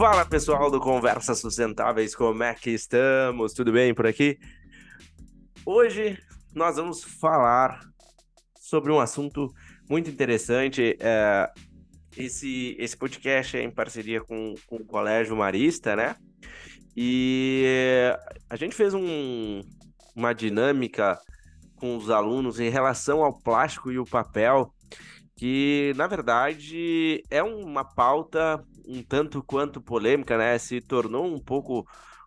Fala pessoal do Conversas Sustentáveis, como é que estamos? Tudo bem por aqui? Hoje nós vamos falar sobre um assunto muito interessante. É, esse, esse podcast é em parceria com, com o Colégio Marista, né? E a gente fez um, uma dinâmica com os alunos em relação ao plástico e o papel, que na verdade é uma pauta um tanto quanto polêmica, né? Se tornou um pouco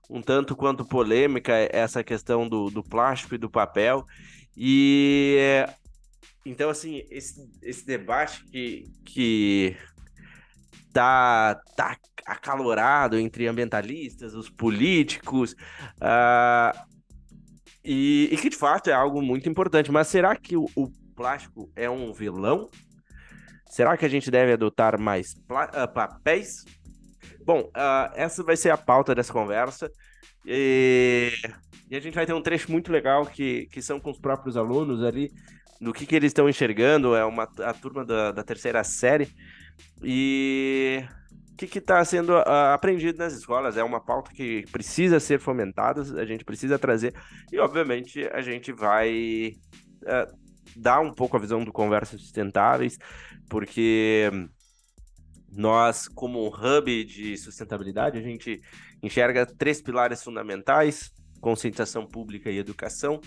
um tanto quanto polêmica essa questão do, do plástico e do papel. E então, assim, esse, esse debate que, que tá, tá acalorado entre ambientalistas, os políticos, uh, e, e, que de fato é algo muito importante. Mas será que o, o plástico é um vilão? Será que a gente deve adotar mais uh, papéis? Bom, uh, essa vai ser a pauta dessa conversa. E, e, a gente vai ter um trecho muito legal que, que são com os próprios alunos ali, do que, que eles estão enxergando. É uma, a turma da, da terceira série. E o que está sendo uh, aprendido nas escolas. É uma pauta que precisa ser fomentada, a gente precisa trazer, e obviamente a gente vai uh, dar um pouco a visão do Conversas Sustentáveis, porque nós, como hub de sustentabilidade, a gente enxerga três pilares fundamentais: conscientização pública e educação,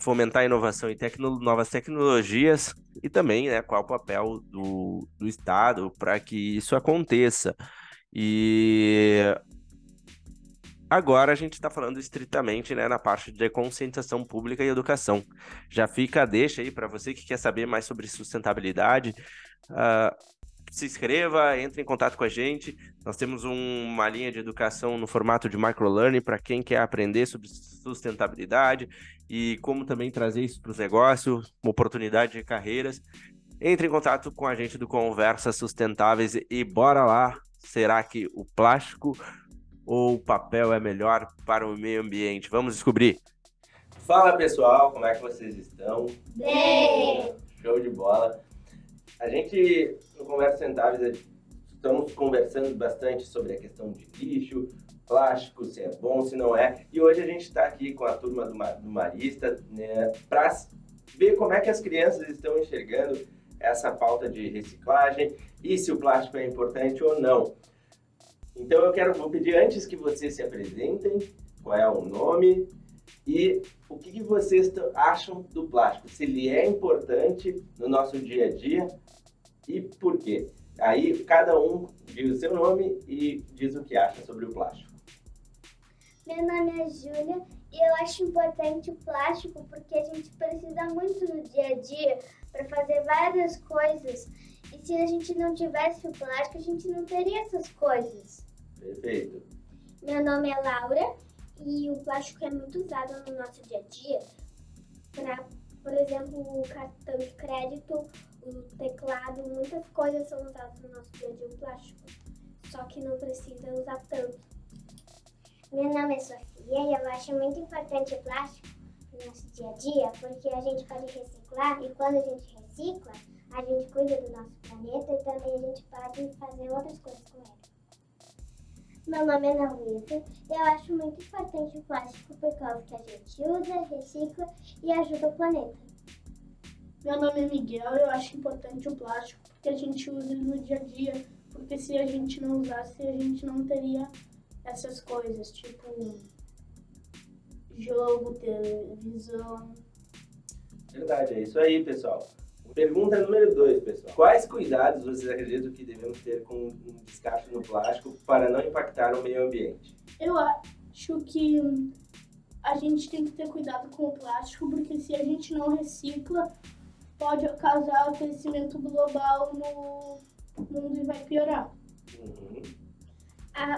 fomentar inovação e tecno novas tecnologias e também né, qual o papel do, do Estado para que isso aconteça. E agora a gente está falando estritamente né, na parte de conscientização pública e educação. Já fica deixa aí para você que quer saber mais sobre sustentabilidade. Uh, se inscreva, entre em contato com a gente. Nós temos um, uma linha de educação no formato de microlearning para quem quer aprender sobre sustentabilidade e como também trazer isso para os negócios, uma oportunidade de carreiras. Entre em contato com a gente do Conversas Sustentáveis e bora lá. Será que o plástico ou o papel é melhor para o meio ambiente? Vamos descobrir. Fala pessoal, como é que vocês estão? Bem! Show de bola. A gente, no Conversas Sustentáveis, estamos conversando bastante sobre a questão de lixo, plástico, se é bom, se não é. E hoje a gente está aqui com a turma do, do Marista né, para ver como é que as crianças estão enxergando essa pauta de reciclagem e se o plástico é importante ou não. Então eu quero vou pedir antes que vocês se apresentem, qual é o nome e o que, que vocês acham do plástico, se ele é importante no nosso dia a dia e por quê. Aí cada um diz o seu nome e diz o que acha sobre o plástico. Meu nome é Júlia e eu acho importante o plástico porque a gente precisa muito no dia a dia para fazer várias coisas. E se a gente não tivesse o plástico, a gente não teria essas coisas. Perfeito. Meu nome é Laura e o plástico é muito usado no nosso dia a dia para, por exemplo, o cartão de crédito, o teclado, muitas coisas são usadas no nosso dia a dia o plástico. Só que não precisa usar tanto. Meu nome é Sofia e eu acho muito importante o plástico no nosso dia a dia, porque a gente pode reciclar e quando a gente recicla, a gente cuida do nosso planeta e também a gente pode fazer outras coisas com ele. Meu nome é Ana Luísa e eu acho muito importante o plástico por causa que a gente usa, recicla e ajuda o planeta. Meu nome é Miguel e eu acho importante o plástico porque a gente usa ele no dia a dia, porque se a gente não usasse, a gente não teria essas coisas, tipo jogo, televisão. Verdade, é isso aí, pessoal. Pergunta número 2, pessoal. Quais cuidados vocês acreditam que devemos ter com um descarte no plástico para não impactar o meio ambiente? Eu acho que a gente tem que ter cuidado com o plástico, porque se a gente não recicla, pode causar aquecimento global no mundo e vai piorar. Uhum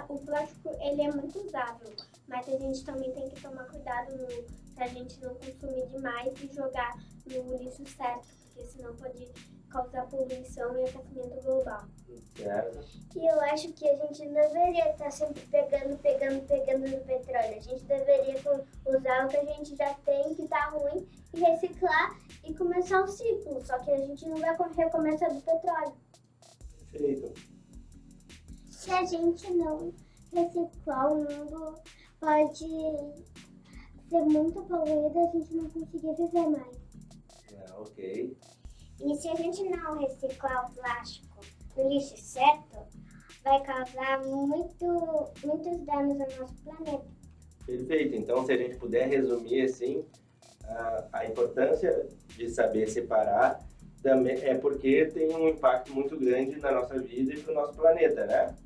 o plástico ele é muito usável, mas a gente também tem que tomar cuidado para a gente não consumir demais e jogar no lixo certo, porque senão pode causar poluição e aquecimento global. Certo. E eu acho que a gente deveria estar sempre pegando, pegando, pegando no petróleo. A gente deveria usar o que a gente já tem, que está ruim, e reciclar e começar um ciclo. Só que a gente não vai recomeçar do petróleo. Perfeito. Se a gente não reciclar, o mundo pode ser muito poluído e a gente não conseguir viver mais. Ok. E se a gente não reciclar o plástico no lixo certo, vai causar muito, muitos danos ao nosso planeta. Perfeito. Então, se a gente puder resumir assim, a, a importância de saber separar também é porque tem um impacto muito grande na nossa vida e para o nosso planeta, né?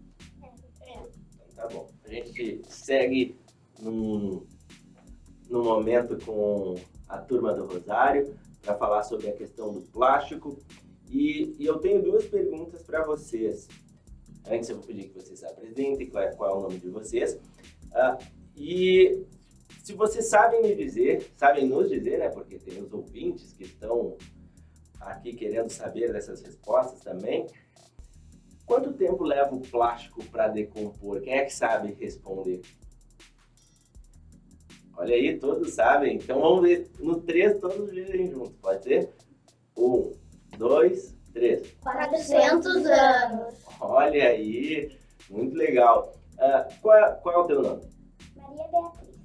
É. Então, tá bom. A gente segue num, num momento com a turma do Rosário para falar sobre a questão do plástico. E, e eu tenho duas perguntas para vocês. Antes eu vou pedir que vocês se apresentem, qual é, qual é o nome de vocês. Ah, e se vocês sabem me dizer, sabem nos dizer, né? Porque tem os ouvintes que estão aqui querendo saber dessas respostas também. Quanto tempo leva o plástico para decompor? Quem é que sabe responder? Olha aí, todos sabem. Então vamos ver no 3 todos dizem juntos, pode ser? Um, dois, três. 400 anos. Olha aí, muito legal. Ah, qual, é, qual é o teu nome? Maria Beatriz.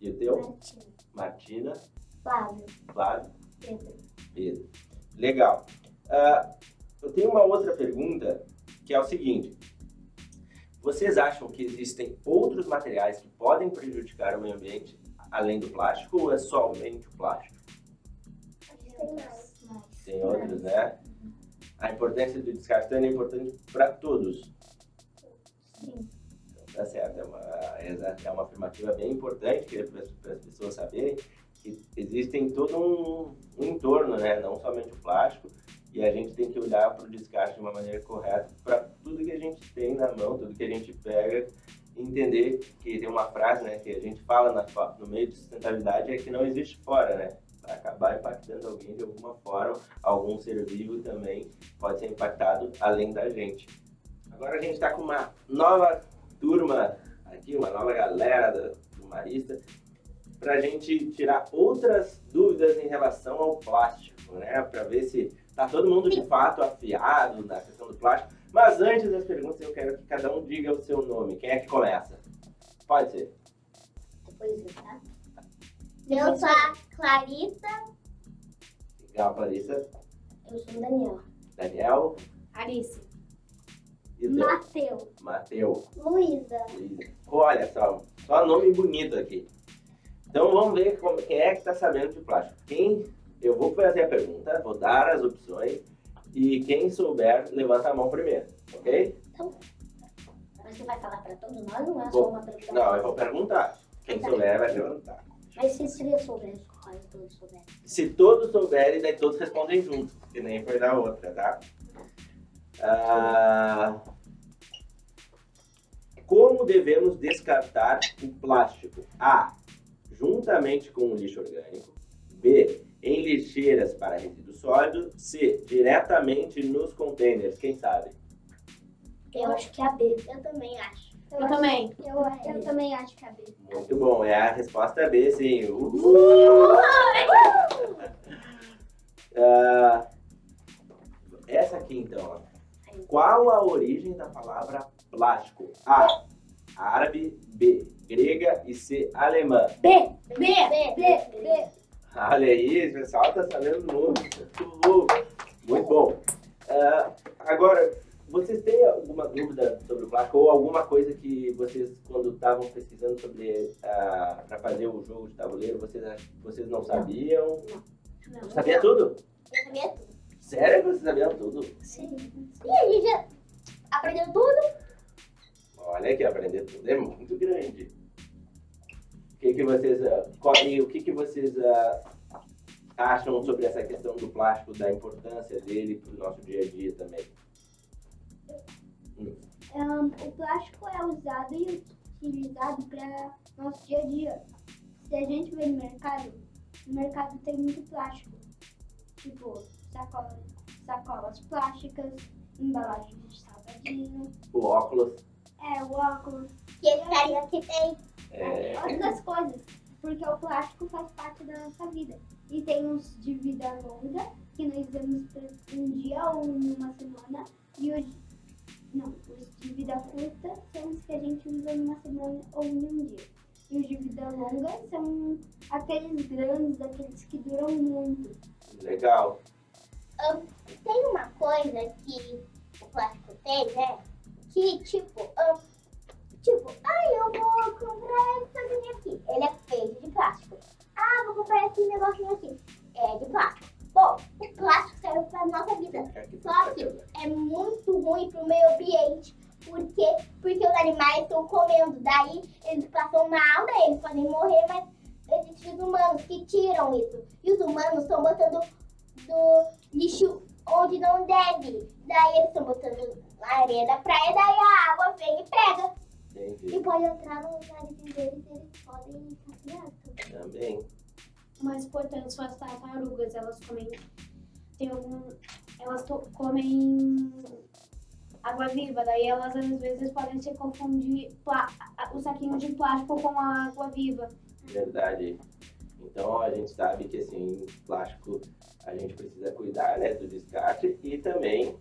E o teu? Martins. Martina, Flávio. Flávio, Pedro. Pedro. Legal. Ah, eu tenho uma outra pergunta que é o seguinte: vocês acham que existem outros materiais que podem prejudicar o meio ambiente além do plástico ou é somente o plástico? Tem mais. Tem outros, né? A importância do descartando é importante para todos. Sim. Então, tá certo. É uma, é é uma afirmativa bem importante para as pessoas saberem que existem todo um, um entorno, né? Não somente o plástico. E a gente tem que olhar para o descarte de uma maneira correta para tudo que a gente tem na mão, tudo que a gente pega, entender que tem uma frase, né, que a gente fala na, no meio de sustentabilidade é que não existe fora, né? Vai acabar impactando alguém de alguma forma, algum ser vivo também pode ser impactado além da gente. Agora a gente está com uma nova turma aqui, uma nova galera do, do Marista, para a gente tirar outras dúvidas em relação ao plástico, né? Para ver se tá todo mundo de fato afiado na questão do plástico. Mas antes das perguntas, eu quero que cada um diga o seu nome. Quem é que começa? Pode ser. Depois eu, tá? Eu sou a Clarita. Legal, Clarissa. Eu sou o Daniel. Daniel Alice. e? Mateu. Mateu. Luísa. Luísa. Olha só, só nome bonito aqui. Então vamos ver como, quem é que está sabendo de plástico. Quem, eu vou fazer a pergunta, vou dar as opções e quem souber levanta a mão primeiro, ok? Mas você vai falar pra todos nós, não é só uma pergunta? Não, eu vou perguntar. Quem souber vai levantar. Mas se seria souber, quais todos souberem? Se todos souberem, daí todos respondem juntos, que nem foi da outra, tá? Ah, como devemos descartar o plástico? A. Juntamente com o lixo orgânico. B. Em lixeiras para resíduo sólido. C. Diretamente nos containers. Quem sabe? Eu acho que é a B. Eu também acho. Eu também. Eu, eu também acho que é a B. Muito bom. É a resposta B, sim. Uhul! Ah, essa aqui, então. ó. Qual a origem da palavra plástico? A. Árabe. B. Grega. E C. Alemã. B. B. B. B. B. Olha aí, o pessoal tá sabendo muito. Uhul. Muito bom. Ah, agora, vocês têm alguma dúvida sobre o plástico ou alguma coisa que vocês, quando estavam pesquisando sobre para fazer o jogo de tabuleiro, vocês, vocês não sabiam? Não. Sabia tudo? Eu sabia tudo. Sério que vocês sabiam tudo? Sim. E a gente já aprendeu tudo? Olha que aprender tudo é muito grande. O que, que vocês, ah, qual- e o que, que vocês ah, acham sobre essa questão do plástico, da importância dele para o nosso dia a dia também? o plástico é usado e utilizado para nosso dia a dia. Se a gente vê no mercado, no mercado tem muito plástico. Tipo, sacolas, sacolas plásticas, embalagens de salgadinho, O óculos. é, o óculos, E ele que tem. É, outras coisas. Porque o plástico faz parte da nossa vida. E tem uns de vida longa, que nós por um dia ou uma semana. E, os, Não, os de vida curta são os que a gente usa numa semana ou em um dia. E os de vida longa são aqueles grandes, aqueles que duram muito. Legal. Tem uma coisa que o plástico tem, né? Que tipo, ah, tipo, ai, eu vou comprar esse coisinha aqui. Ele é feito de plástico. Ah, vou comprar esse negocinho aqui. É de plástico. Bom, o plástico serve pra nossa vida. Só que é muito ruim pro meio ambiente. Por quê? Porque os animais estão comendo. Daí eles passam mal, daí eles podem morrer, mas existem os humanos que tiram isso. E os humanos estão botando do lixo onde não deve. Daí eles estão botando na areia da praia, daí a água vem e pega. Entendi. E pode entrar no nariz deles e eles podem ficar piados. Também. O mais importante são as tartarugas, elas comem. Tem algum. Elas to- comem água viva, daí elas às vezes podem se confundir plá- a- o saquinho de plástico com a água viva. Verdade. Então a gente sabe que assim, plástico a gente precisa cuidar né, do descarte e também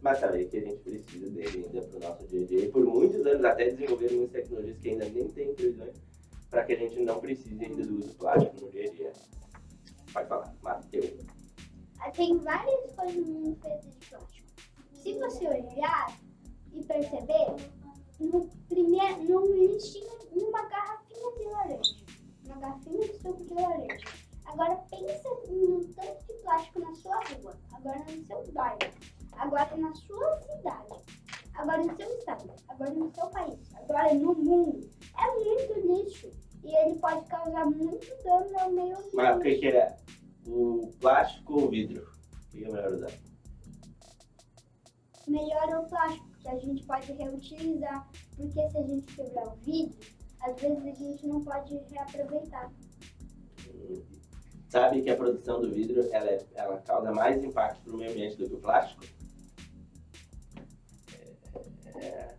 mas saber que a gente precisa dele ainda para o nosso dia a dia. E por muitos anos até desenvolveram muitas tecnologias que ainda nem têm previsões para que a gente não precise ainda do uso plástico no dia a dia. Pode falar, Matheus. Tem várias coisas no mundo feitas de plástico. Se você olhar e perceber, no primeiro, no listinho, numa garrafinha de laranja. Uma garrafinha de suco de laranja. Agora pensa no tanto de plástico na sua rua. Agora no seu bairro. Agora na sua cidade. Agora no seu estado. Agora no seu país. Agora no mundo. É muito lixo. E ele pode causar muito dano ao meio ambiente. Mas o que, que é? O plástico ou o vidro? O que é melhor usar? melhor é o plástico, que a gente pode reutilizar. Porque se a gente quebrar o vidro, às vezes a gente não pode reaproveitar. Sabe que a produção do vidro ela, é- ela causa mais impacto para o meio ambiente do que o plástico? É, é.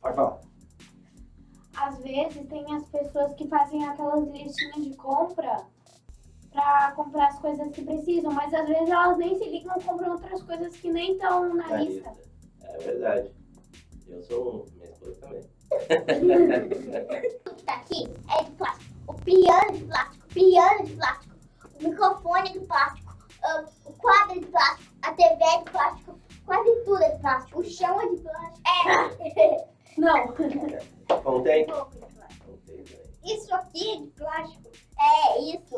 Pode falar. Às vezes tem as pessoas que fazem aquelas listinhas de compra pra comprar as coisas que precisam, mas às vezes elas nem se ligam e compram outras coisas que nem estão na Na lista. lista. É verdade. Eu sou minha esposa também. O que tá aqui é de plástico. O piano de plástico, o piano de plástico, o microfone é de plástico, ah, o quadro é de plástico, a TV é de plástico, quase tudo é de plástico. O chão é de plástico. É. Não. Também. Isso aqui é de plástico. É, isso.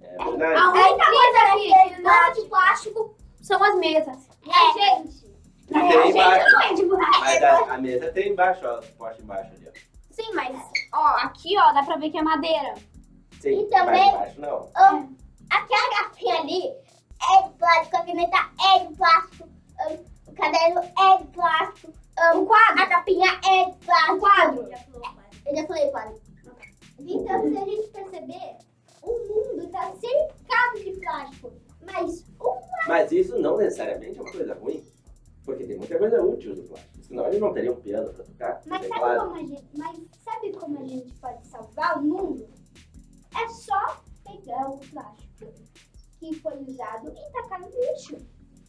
É A verdade. única coisa aqui que não é de plástico são as mesas. E a gente? E tem embaixo. não é de plástico. Mas a, a mesa tem embaixo, ó. Suporte embaixo ali, ó. Sim, mas ó, aqui ó, dá pra ver que é madeira. Sim, E também- mas embaixo não. Aquela garrafinha ali é de plástico, a caneta é de plástico, o caderno é de plástico, O quadro. a capinha é de plástico. O quadro. Eu já falei quadro. Então, se a gente perceber, o mundo está cercado de plástico. Mas o Mas isso não necessariamente é uma coisa ruim. Porque tem muita coisa útil do plástico. Senão ele não teria um piano para tocar. Mas sabe, teclado. como a gente, mas sabe como a gente pode salvar o mundo? É só pegar o plástico que foi usado e tacar no lixo.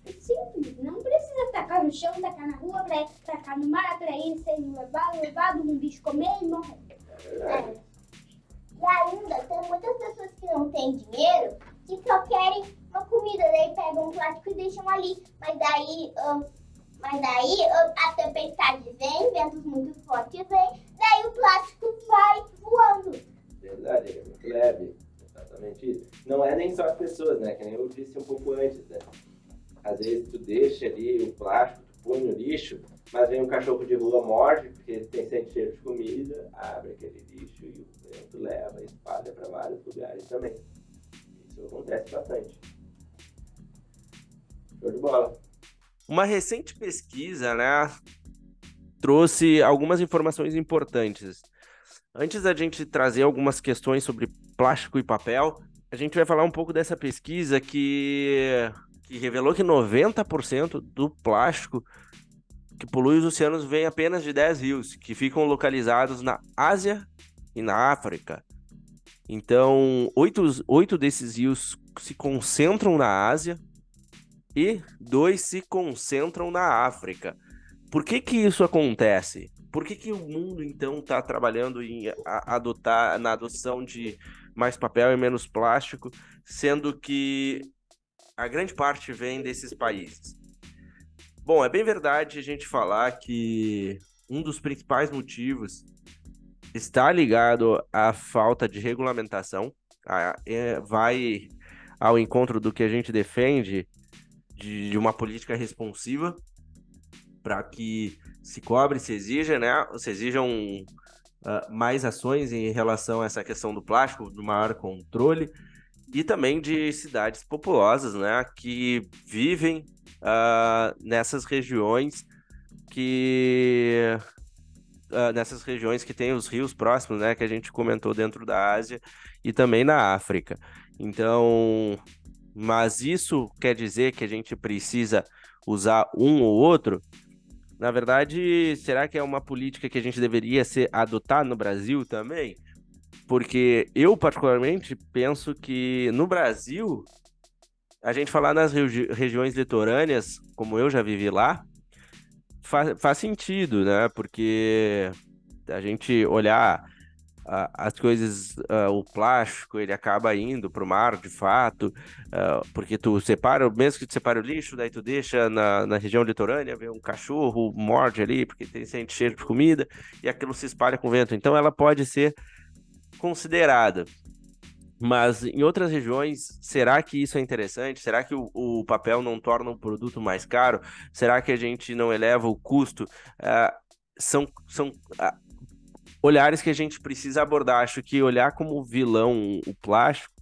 É simples, não precisa tacar no chão, tacar na rua, pra, tacar no mar, pra ele ser levado, levado, um bicho comer e morrer. É. E ainda tem muitas pessoas que não têm dinheiro que só querem uma comida, daí pegam um plástico e deixam ali. Mas daí, ah, mas daí ah, a tempestade vem, ventos muito fortes vem, daí o plástico vai voando. Verdade, é muito leve. Isso. Não é nem só as pessoas, né? Que nem eu disse um pouco antes, né? Às vezes tu deixa ali o plástico, tu põe no lixo, mas vem um cachorro de rua morde, porque tem sente cheiro de comida, abre aquele lixo e o vento leva, espalha para vários lugares também. Isso acontece bastante. Show de bola. Uma recente pesquisa, né, trouxe algumas informações importantes. Antes da gente trazer algumas questões sobre plástico e papel, a gente vai falar um pouco dessa pesquisa que, que revelou que 90% do plástico que polui os oceanos vem apenas de 10 rios, que ficam localizados na Ásia e na África. Então, oito, oito desses rios se concentram na Ásia, e dois se concentram na África. Por que que isso acontece? Por que, que o mundo, então, está trabalhando em adotar, na adoção de mais papel e menos plástico, sendo que a grande parte vem desses países? Bom, é bem verdade a gente falar que um dos principais motivos está ligado à falta de regulamentação, a, é, vai ao encontro do que a gente defende de, de uma política responsiva para que se cobre, se exija, né? Se exijam uh, mais ações em relação a essa questão do plástico, do maior controle, e também de cidades populosas, né? Que vivem uh, nessas regiões que Uh, nessas regiões que tem os rios próximos, né, que a gente comentou dentro da Ásia e também na África. Então, mas isso quer dizer que a gente precisa usar um ou outro? Na verdade, será que é uma política que a gente deveria ser adotar no Brasil também? Porque eu, particularmente, penso que no Brasil, a gente falar nas regi regiões litorâneas, como eu já vivi lá, faz, faz sentido, né? Porque a gente olhar as coisas, uh, o plástico, ele acaba indo para o mar, de fato, uh, porque tu separa, mesmo que tu separa o lixo, daí tu deixa na, na região litorânea, vê um cachorro, morde ali, porque tem sente cheiro de comida, e aquilo se espalha com o vento. Então ela pode ser considerada. Mas em outras regiões, será que isso é interessante? Será que o, o papel não torna um produto mais caro? Será que a gente não eleva o custo? Uh, são, são olhares que a gente precisa abordar. Acho que olhar como vilão o plástico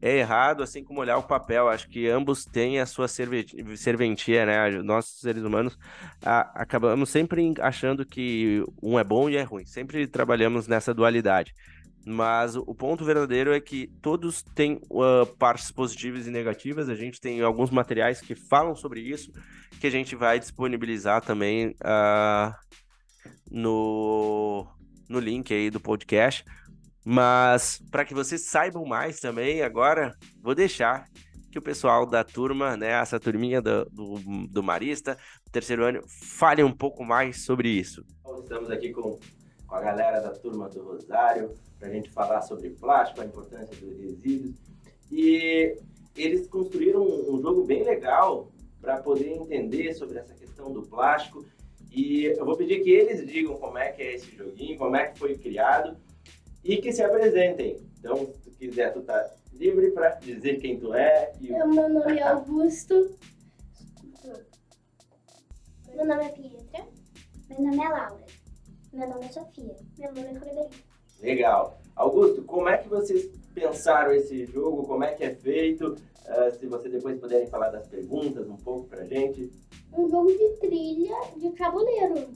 é errado, assim como olhar o papel. Acho que ambos têm a sua serventia, né? Nós, seres humanos, a, acabamos sempre achando que um é bom e é ruim. Sempre trabalhamos nessa dualidade. Mas o ponto verdadeiro é que todos têm uh, partes positivas e negativas. A gente tem alguns materiais que falam sobre isso, que a gente vai disponibilizar também uh, no, no link aí do podcast. Mas para que vocês saibam mais também, agora vou deixar que o pessoal da turma, né, essa turminha do, do, do Marista, terceiro ano, fale um pouco mais sobre isso. Estamos aqui com, com a galera da turma do Rosário para a gente falar sobre plástico, a importância dos resíduos. E eles construíram um, um jogo bem legal para poder entender sobre essa questão do plástico e eu vou pedir que eles digam como é que é esse joguinho, como é que foi criado e que se apresentem. Então, se tu quiser, tu tá livre para dizer quem tu é. E... O meu nome é Augusto. Meu nome é Pietra. Meu nome é Laura. Meu nome é Sofia. Meu nome é Frederico. Legal. Augusto, como é que vocês pensaram esse jogo? Como é que é feito? Uh, se vocês depois puderem falar das perguntas um pouco pra gente um jogo de trilha de tabuleiro.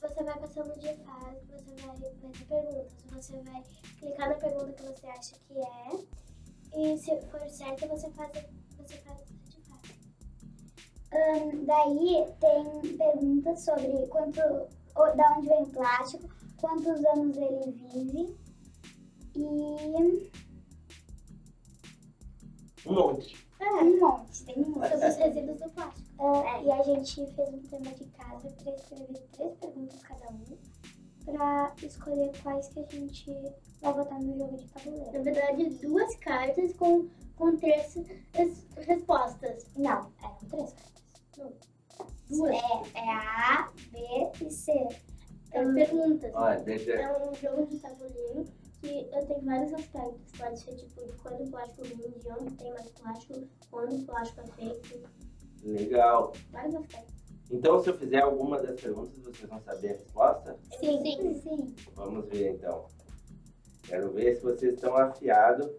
Você vai passando de fase, você vai fazer perguntas, você vai clicar na pergunta que você acha que é, e se for certo, você faz, você faz de fase. Um, daí tem perguntas sobre quanto, da onde vem o plástico, quantos anos ele vive e. Um monte. É, um monte, tem um monte. Sobre os resíduos do plástico. É, e a gente fez um tema de casa para escrever três perguntas cada um para escolher quais que a gente vai botar no jogo de tabuleiro. Na verdade, duas cartas com, com três res, respostas. Não, eram três cartas. Não. Duas. É, é A, B e C. É hum. perguntas. Ah. É um jogo de tabuleiro que eu tenho vários aspectos. Pode ser tipo de quando o plástico vem, de onde tem mais plástico, quando o plástico é feito. Legal. Vários aspectos. Então, se eu fizer alguma das perguntas, vocês vão saber a resposta? Sim, sim, sim. Vamos ver então. Quero ver se vocês estão afiados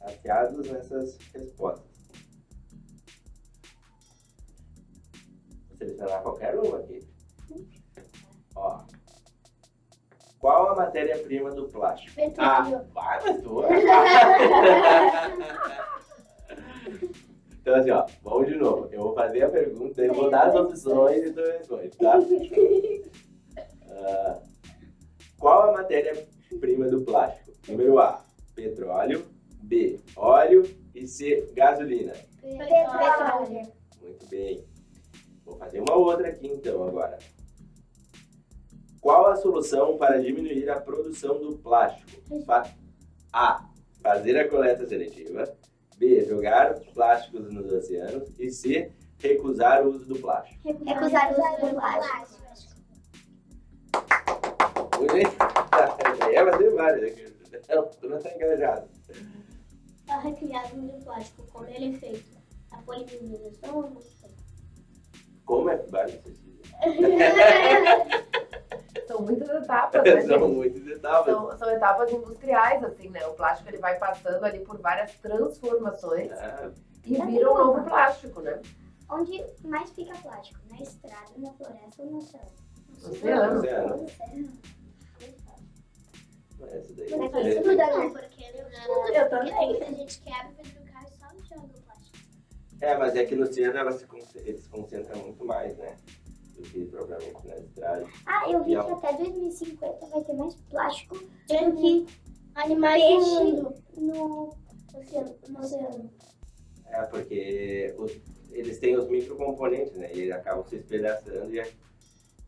afiados nessas respostas. Vou selecionar qualquer uma aqui. Ó. Qual a matéria-prima do plástico? Petróleo. Ah, vai, mas tu... Então, assim, ó, vamos de novo. Eu vou fazer a pergunta, eu vou dar as opções e tu responde, tá? Uh, qual a matéria-prima do plástico? Número A, petróleo. B, óleo. E C, gasolina. Petróleo. Muito bem. Vou fazer uma outra aqui então agora. Qual a solução para diminuir a produção do plástico? A. Fazer a coleta seletiva. B. Jogar plásticos nos oceanos. E C. Recusar o uso do plástico. Recusar o uso do plástico. Muito bem. É, mas tem várias aqui. Tu não está engajado. A recriação do plástico, como ele é feito? A polinização ou não sei? Como é vários São muitas etapas, né, São muitas etapas. São, são etapas industriais, assim, né? O plástico ele vai passando ali por várias transformações Ah, e vira um novo plástico, né? Onde mais fica plástico? Na estrada, na floresta ou no oceano? No oceano. oceano. Essa daí. Mas é- isso tudo, né? Porque Eu também. a gente quebra o vidro do carro e só joga o plástico. É, mas é que no oceano ela se, con- ele se concentra muito mais, né? Do que propriamente na estrada. Ah, eu vi E que a- até 2050 vai ter mais plástico do que Animais Peixe. mundo. no Oceano. No oceano. É, porque os- eles têm os microcomponentes, né? E eles acabam se espedaçando e é-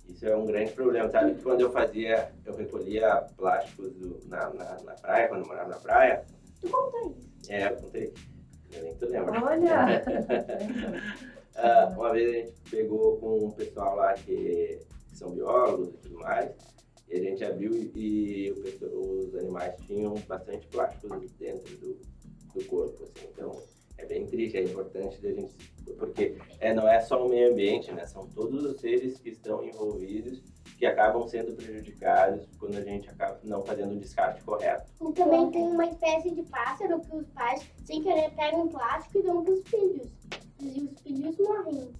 isso é um grande problema. Sabe que quando eu fazia, eu recolhia plásticos do- na, na, na praia, quando eu morava na praia. Tu contou isso? É, eu contei. Eu nem tu lembra. Olha! Ah, uma vez a gente pegou com um pessoal lá que, são biólogos e tudo mais, e a gente abriu e, e pessoal- os animais tinham bastante plástico dentro do, do corpo, assim, então é bem triste, é importante da gente, porque é, não é só o meio ambiente, né, são todos os seres que estão envolvidos que acabam sendo prejudicados quando a gente acaba não fazendo o descarte correto. E também tem uma espécie de pássaro que os pais, sem querer, pegam plástico e dão pros filhos. E os filhos morrem.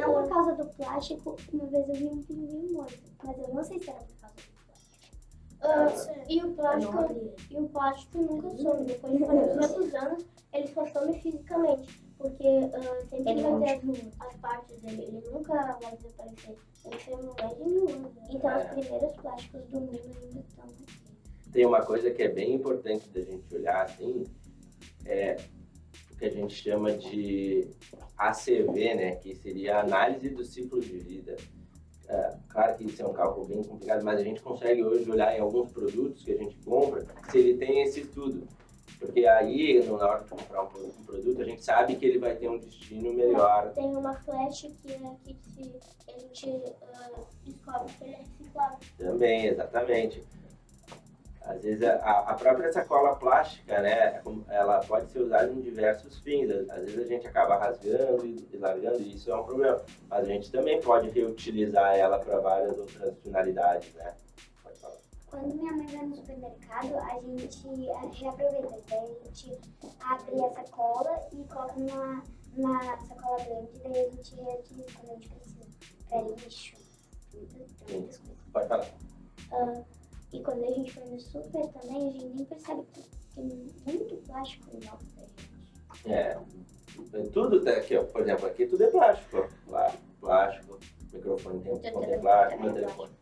Não por causa do plástico, uma vez eu vi um pinguim morto, mas eu não sei se era por causa do plástico. Ah, e o plástico, e o plástico nunca some. Depois de 400 anos, ele só some fisicamente. Porque ah, sempre Ele vai ter as partes dele. Ele nunca vai desaparecer. Ele tem mais de mil anos. né? Então os primeiros plásticos do mundo ainda estão aqui. tem uma coisa que é bem importante da gente olhar assim, é que a gente chama de ACV, né, que seria a análise do ciclo de vida. É, claro que isso é um cálculo bem complicado, mas a gente consegue hoje olhar em alguns produtos que a gente compra se ele tem esse estudo. Porque aí, na hora de comprar um pro- produto, a gente sabe que ele vai ter um destino melhor. Tem uma flash que é que a gente ah, descobre que ele é reciclável. Também, exatamente. Às vezes a, a própria sacola plástica, né, ela pode ser usada em diversos fins. Às vezes a gente acaba rasgando e largando e isso é um problema. Mas a gente também pode reutilizar ela para várias outras finalidades, né? Pode falar. Quando minha mãe vai no supermercado, a gente reaproveita. Daí a gente abre a sacola e coloca numa, na sacola grande, daí a gente reutiliza quando a gente precisa. Pra lixo, muitas, coisas. Pode falar. Ah, e quando a gente vai no super também, a gente nem percebe que tem muito plástico em volta da gente. É, tudo tá aqui, ó. Por exemplo, aqui tudo é plástico. Lá, plástico, microfone tem, tem plástico, meu telefone.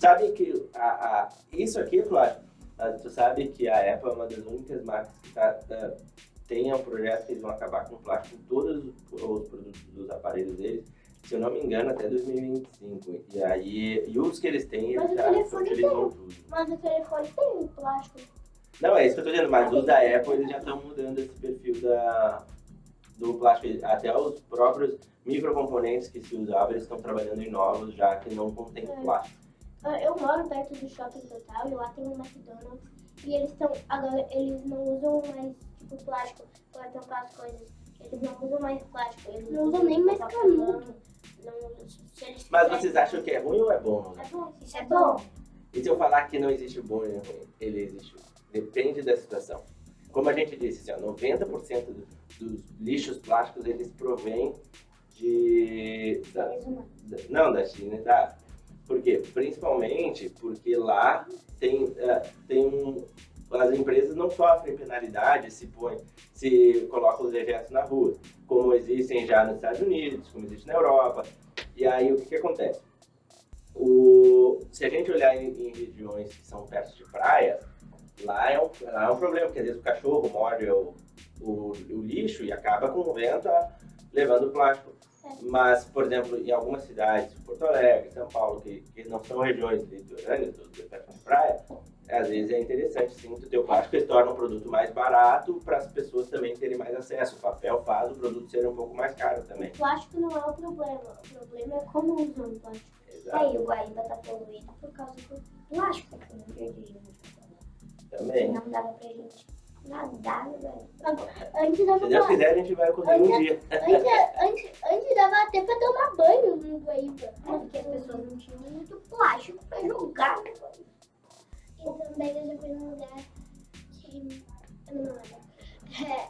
Sabe que a, a- isso aqui é plástico. Mas tu sabe que a Apple é uma das únicas marcas que tá, tá- tem um projeto que eles vão acabar com plástico em todos os, os produtos dos aparelhos deles. Se eu não me engano, até 2025. E aí, e os que eles têm, eles já utilizam tudo. Mas o telefone tem plástico. Não, é isso que eu tô dizendo, mas os da Apple eles já estão mudando esse perfil da, do plástico. Até os próprios microcomponentes que se usavam, eles estão trabalhando em novos já que não contém É. plástico. Ah, Eu moro perto do shopping total e lá tem um McDonald's. E eles estão. Agora eles não usam mais tipo plástico para tampar as coisas. Eles não usam mais plástico. Eles Não usam nem mais canudo. Não, se eles Mas vocês acham que é ruim ou é bom? É bom, Isso é bom. E se eu falar que não existe bom e ruim? Ele existe. Depende da situação. Como a gente disse, assim, ó, 90% do- dos lixos plásticos eles provêm de. da- da- não, da China e da África. Por quê? Principalmente porque lá tem, eh, tem um. As empresas não sofrem penalidade se põe, se colocam os dejetos na rua, como existem já nos Estados Unidos, como existe na Europa. E aí o que, que acontece? O, se a gente olhar em, em regiões que são perto de praias, lá é um, lá é um problema, porque às vezes o cachorro morde o, o, o lixo e acaba com o vento a, levando o plástico. É. Mas, por exemplo, em algumas cidades, Porto Alegre, São Paulo, que, que não são regiões litorâneas, perto de praia, às vezes é interessante sim tu ter o plástico, ele torna um produto mais barato para as pessoas também terem mais acesso. O papel faz o produto ser um pouco mais caro também. O plástico não é o problema, o problema é como usam o plástico. Exato. Aí o Guaíba tá poluído por causa do plástico que não perdi. Também. Não dava pra gente nadar, velho. Antes dava Se Deus quiser, a gente vai conseguir um dia. Antes, antes, antes dava até pra tomar banho no Guaíba. Porque as pessoas não tinham muito plástico pra jogar no Guaíba. E também eu já fui num lugar que. Eu não lembro. É,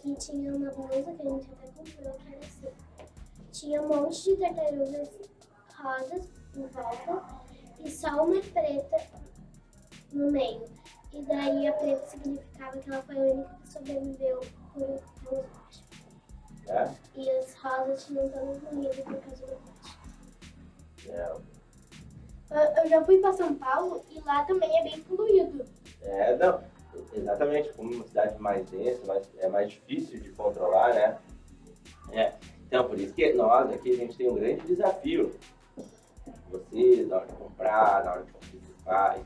que tinha uma blusa que a gente até comprou que era assim. Tinha um monte de tartarugas rosas em volta e só uma preta no meio. E daí a preta significava que ela foi a única que sobreviveu por anos baixos. É? E as rosas tinham todas morrido por causa do plástico. É. Eu já fui para São Paulo e lá também é bem poluído. É, não, exatamente, como uma cidade mais densa, mais, é mais difícil de controlar, né? É, então, por isso que nós aqui a gente tem um grande desafio. Vocês, na hora de comprar, na hora de participar,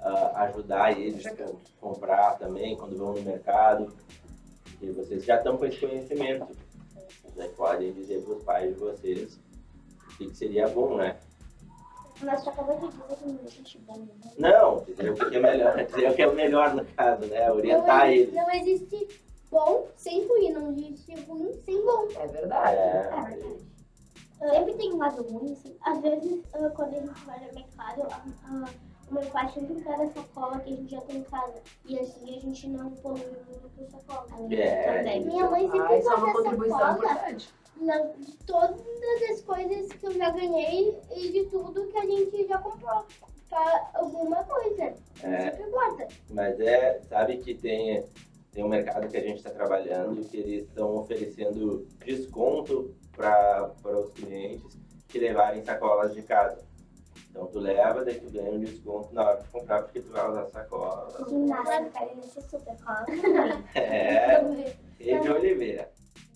uh, ajudar eles a comprar também quando vão no mercado. E vocês já estão com esse conhecimento. Né? Podem dizer para os pais de vocês o que, que seria bom, né? Mas você acabou de dizer que não existe bom. Né? Não, dizer o que é melhor, dizer o que é o melhor no caso, né? Orientar não, eles. Não existe bom sem ruim, não existe ruim sem bom. É verdade. É, É verdade. Sempre tem um lado ruim, assim. Às vezes, ah, quando a gente vai no mercado, ah, ah, o meu pai sempre pega sacola que a gente já tem em casa. E assim a gente não polui muito com sacola. É, Também. Minha mãe sempre Ah, é uma sacola na- de todas as coisas que eu já ganhei e de tudo a gente já comprou. Pra alguma coisa. A É. sempre guarda. Mas é, sabe que tem, tem um mercado que a gente está trabalhando que eles estão oferecendo desconto para os clientes que levarem sacolas de casa. Então tu leva, daí tu ganha um desconto na hora de comprar, porque tu vai usar sacola. Ginástica, querem ser super cola. É, Rede Oliveira.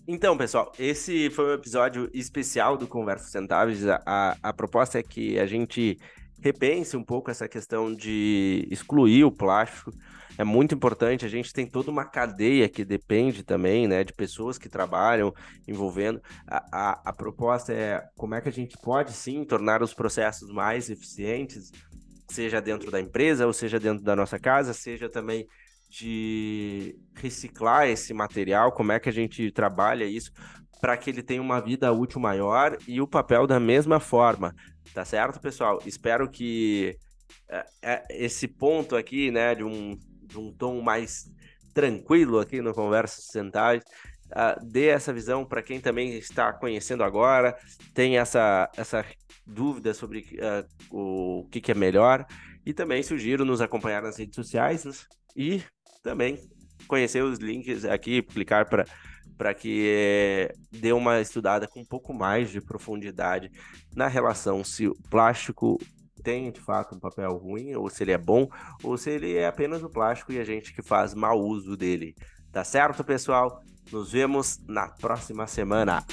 Então, pessoal, esse foi um episódio especial do Conversa Centáveis. A, a, a proposta é que a gente repense um pouco essa questão de excluir o plástico. É muito importante, a gente tem toda uma cadeia que depende também, né, de pessoas que trabalham envolvendo. A, a, a proposta é como é que a gente pode sim tornar os processos mais eficientes, seja dentro da empresa, ou seja dentro da nossa casa, seja também de reciclar esse material, como é que a gente trabalha isso para que ele tenha uma vida útil maior e o papel da mesma forma, tá certo, pessoal? Espero que é, é, esse ponto aqui, né, de um, de um tom mais tranquilo aqui no Conversa Centais, uh, dê essa visão para quem também está conhecendo agora, tem essa, essa dúvida sobre uh, o que, que é melhor, e também sugiro nos acompanhar nas redes sociais e também conhecer os links aqui, clicar para para que é, dê uma estudada com um pouco mais de profundidade na relação se o plástico tem de fato um papel ruim, ou se ele é bom, ou se ele é apenas o plástico e a gente que faz mau uso dele. Tá certo, pessoal? Nos vemos na próxima semana.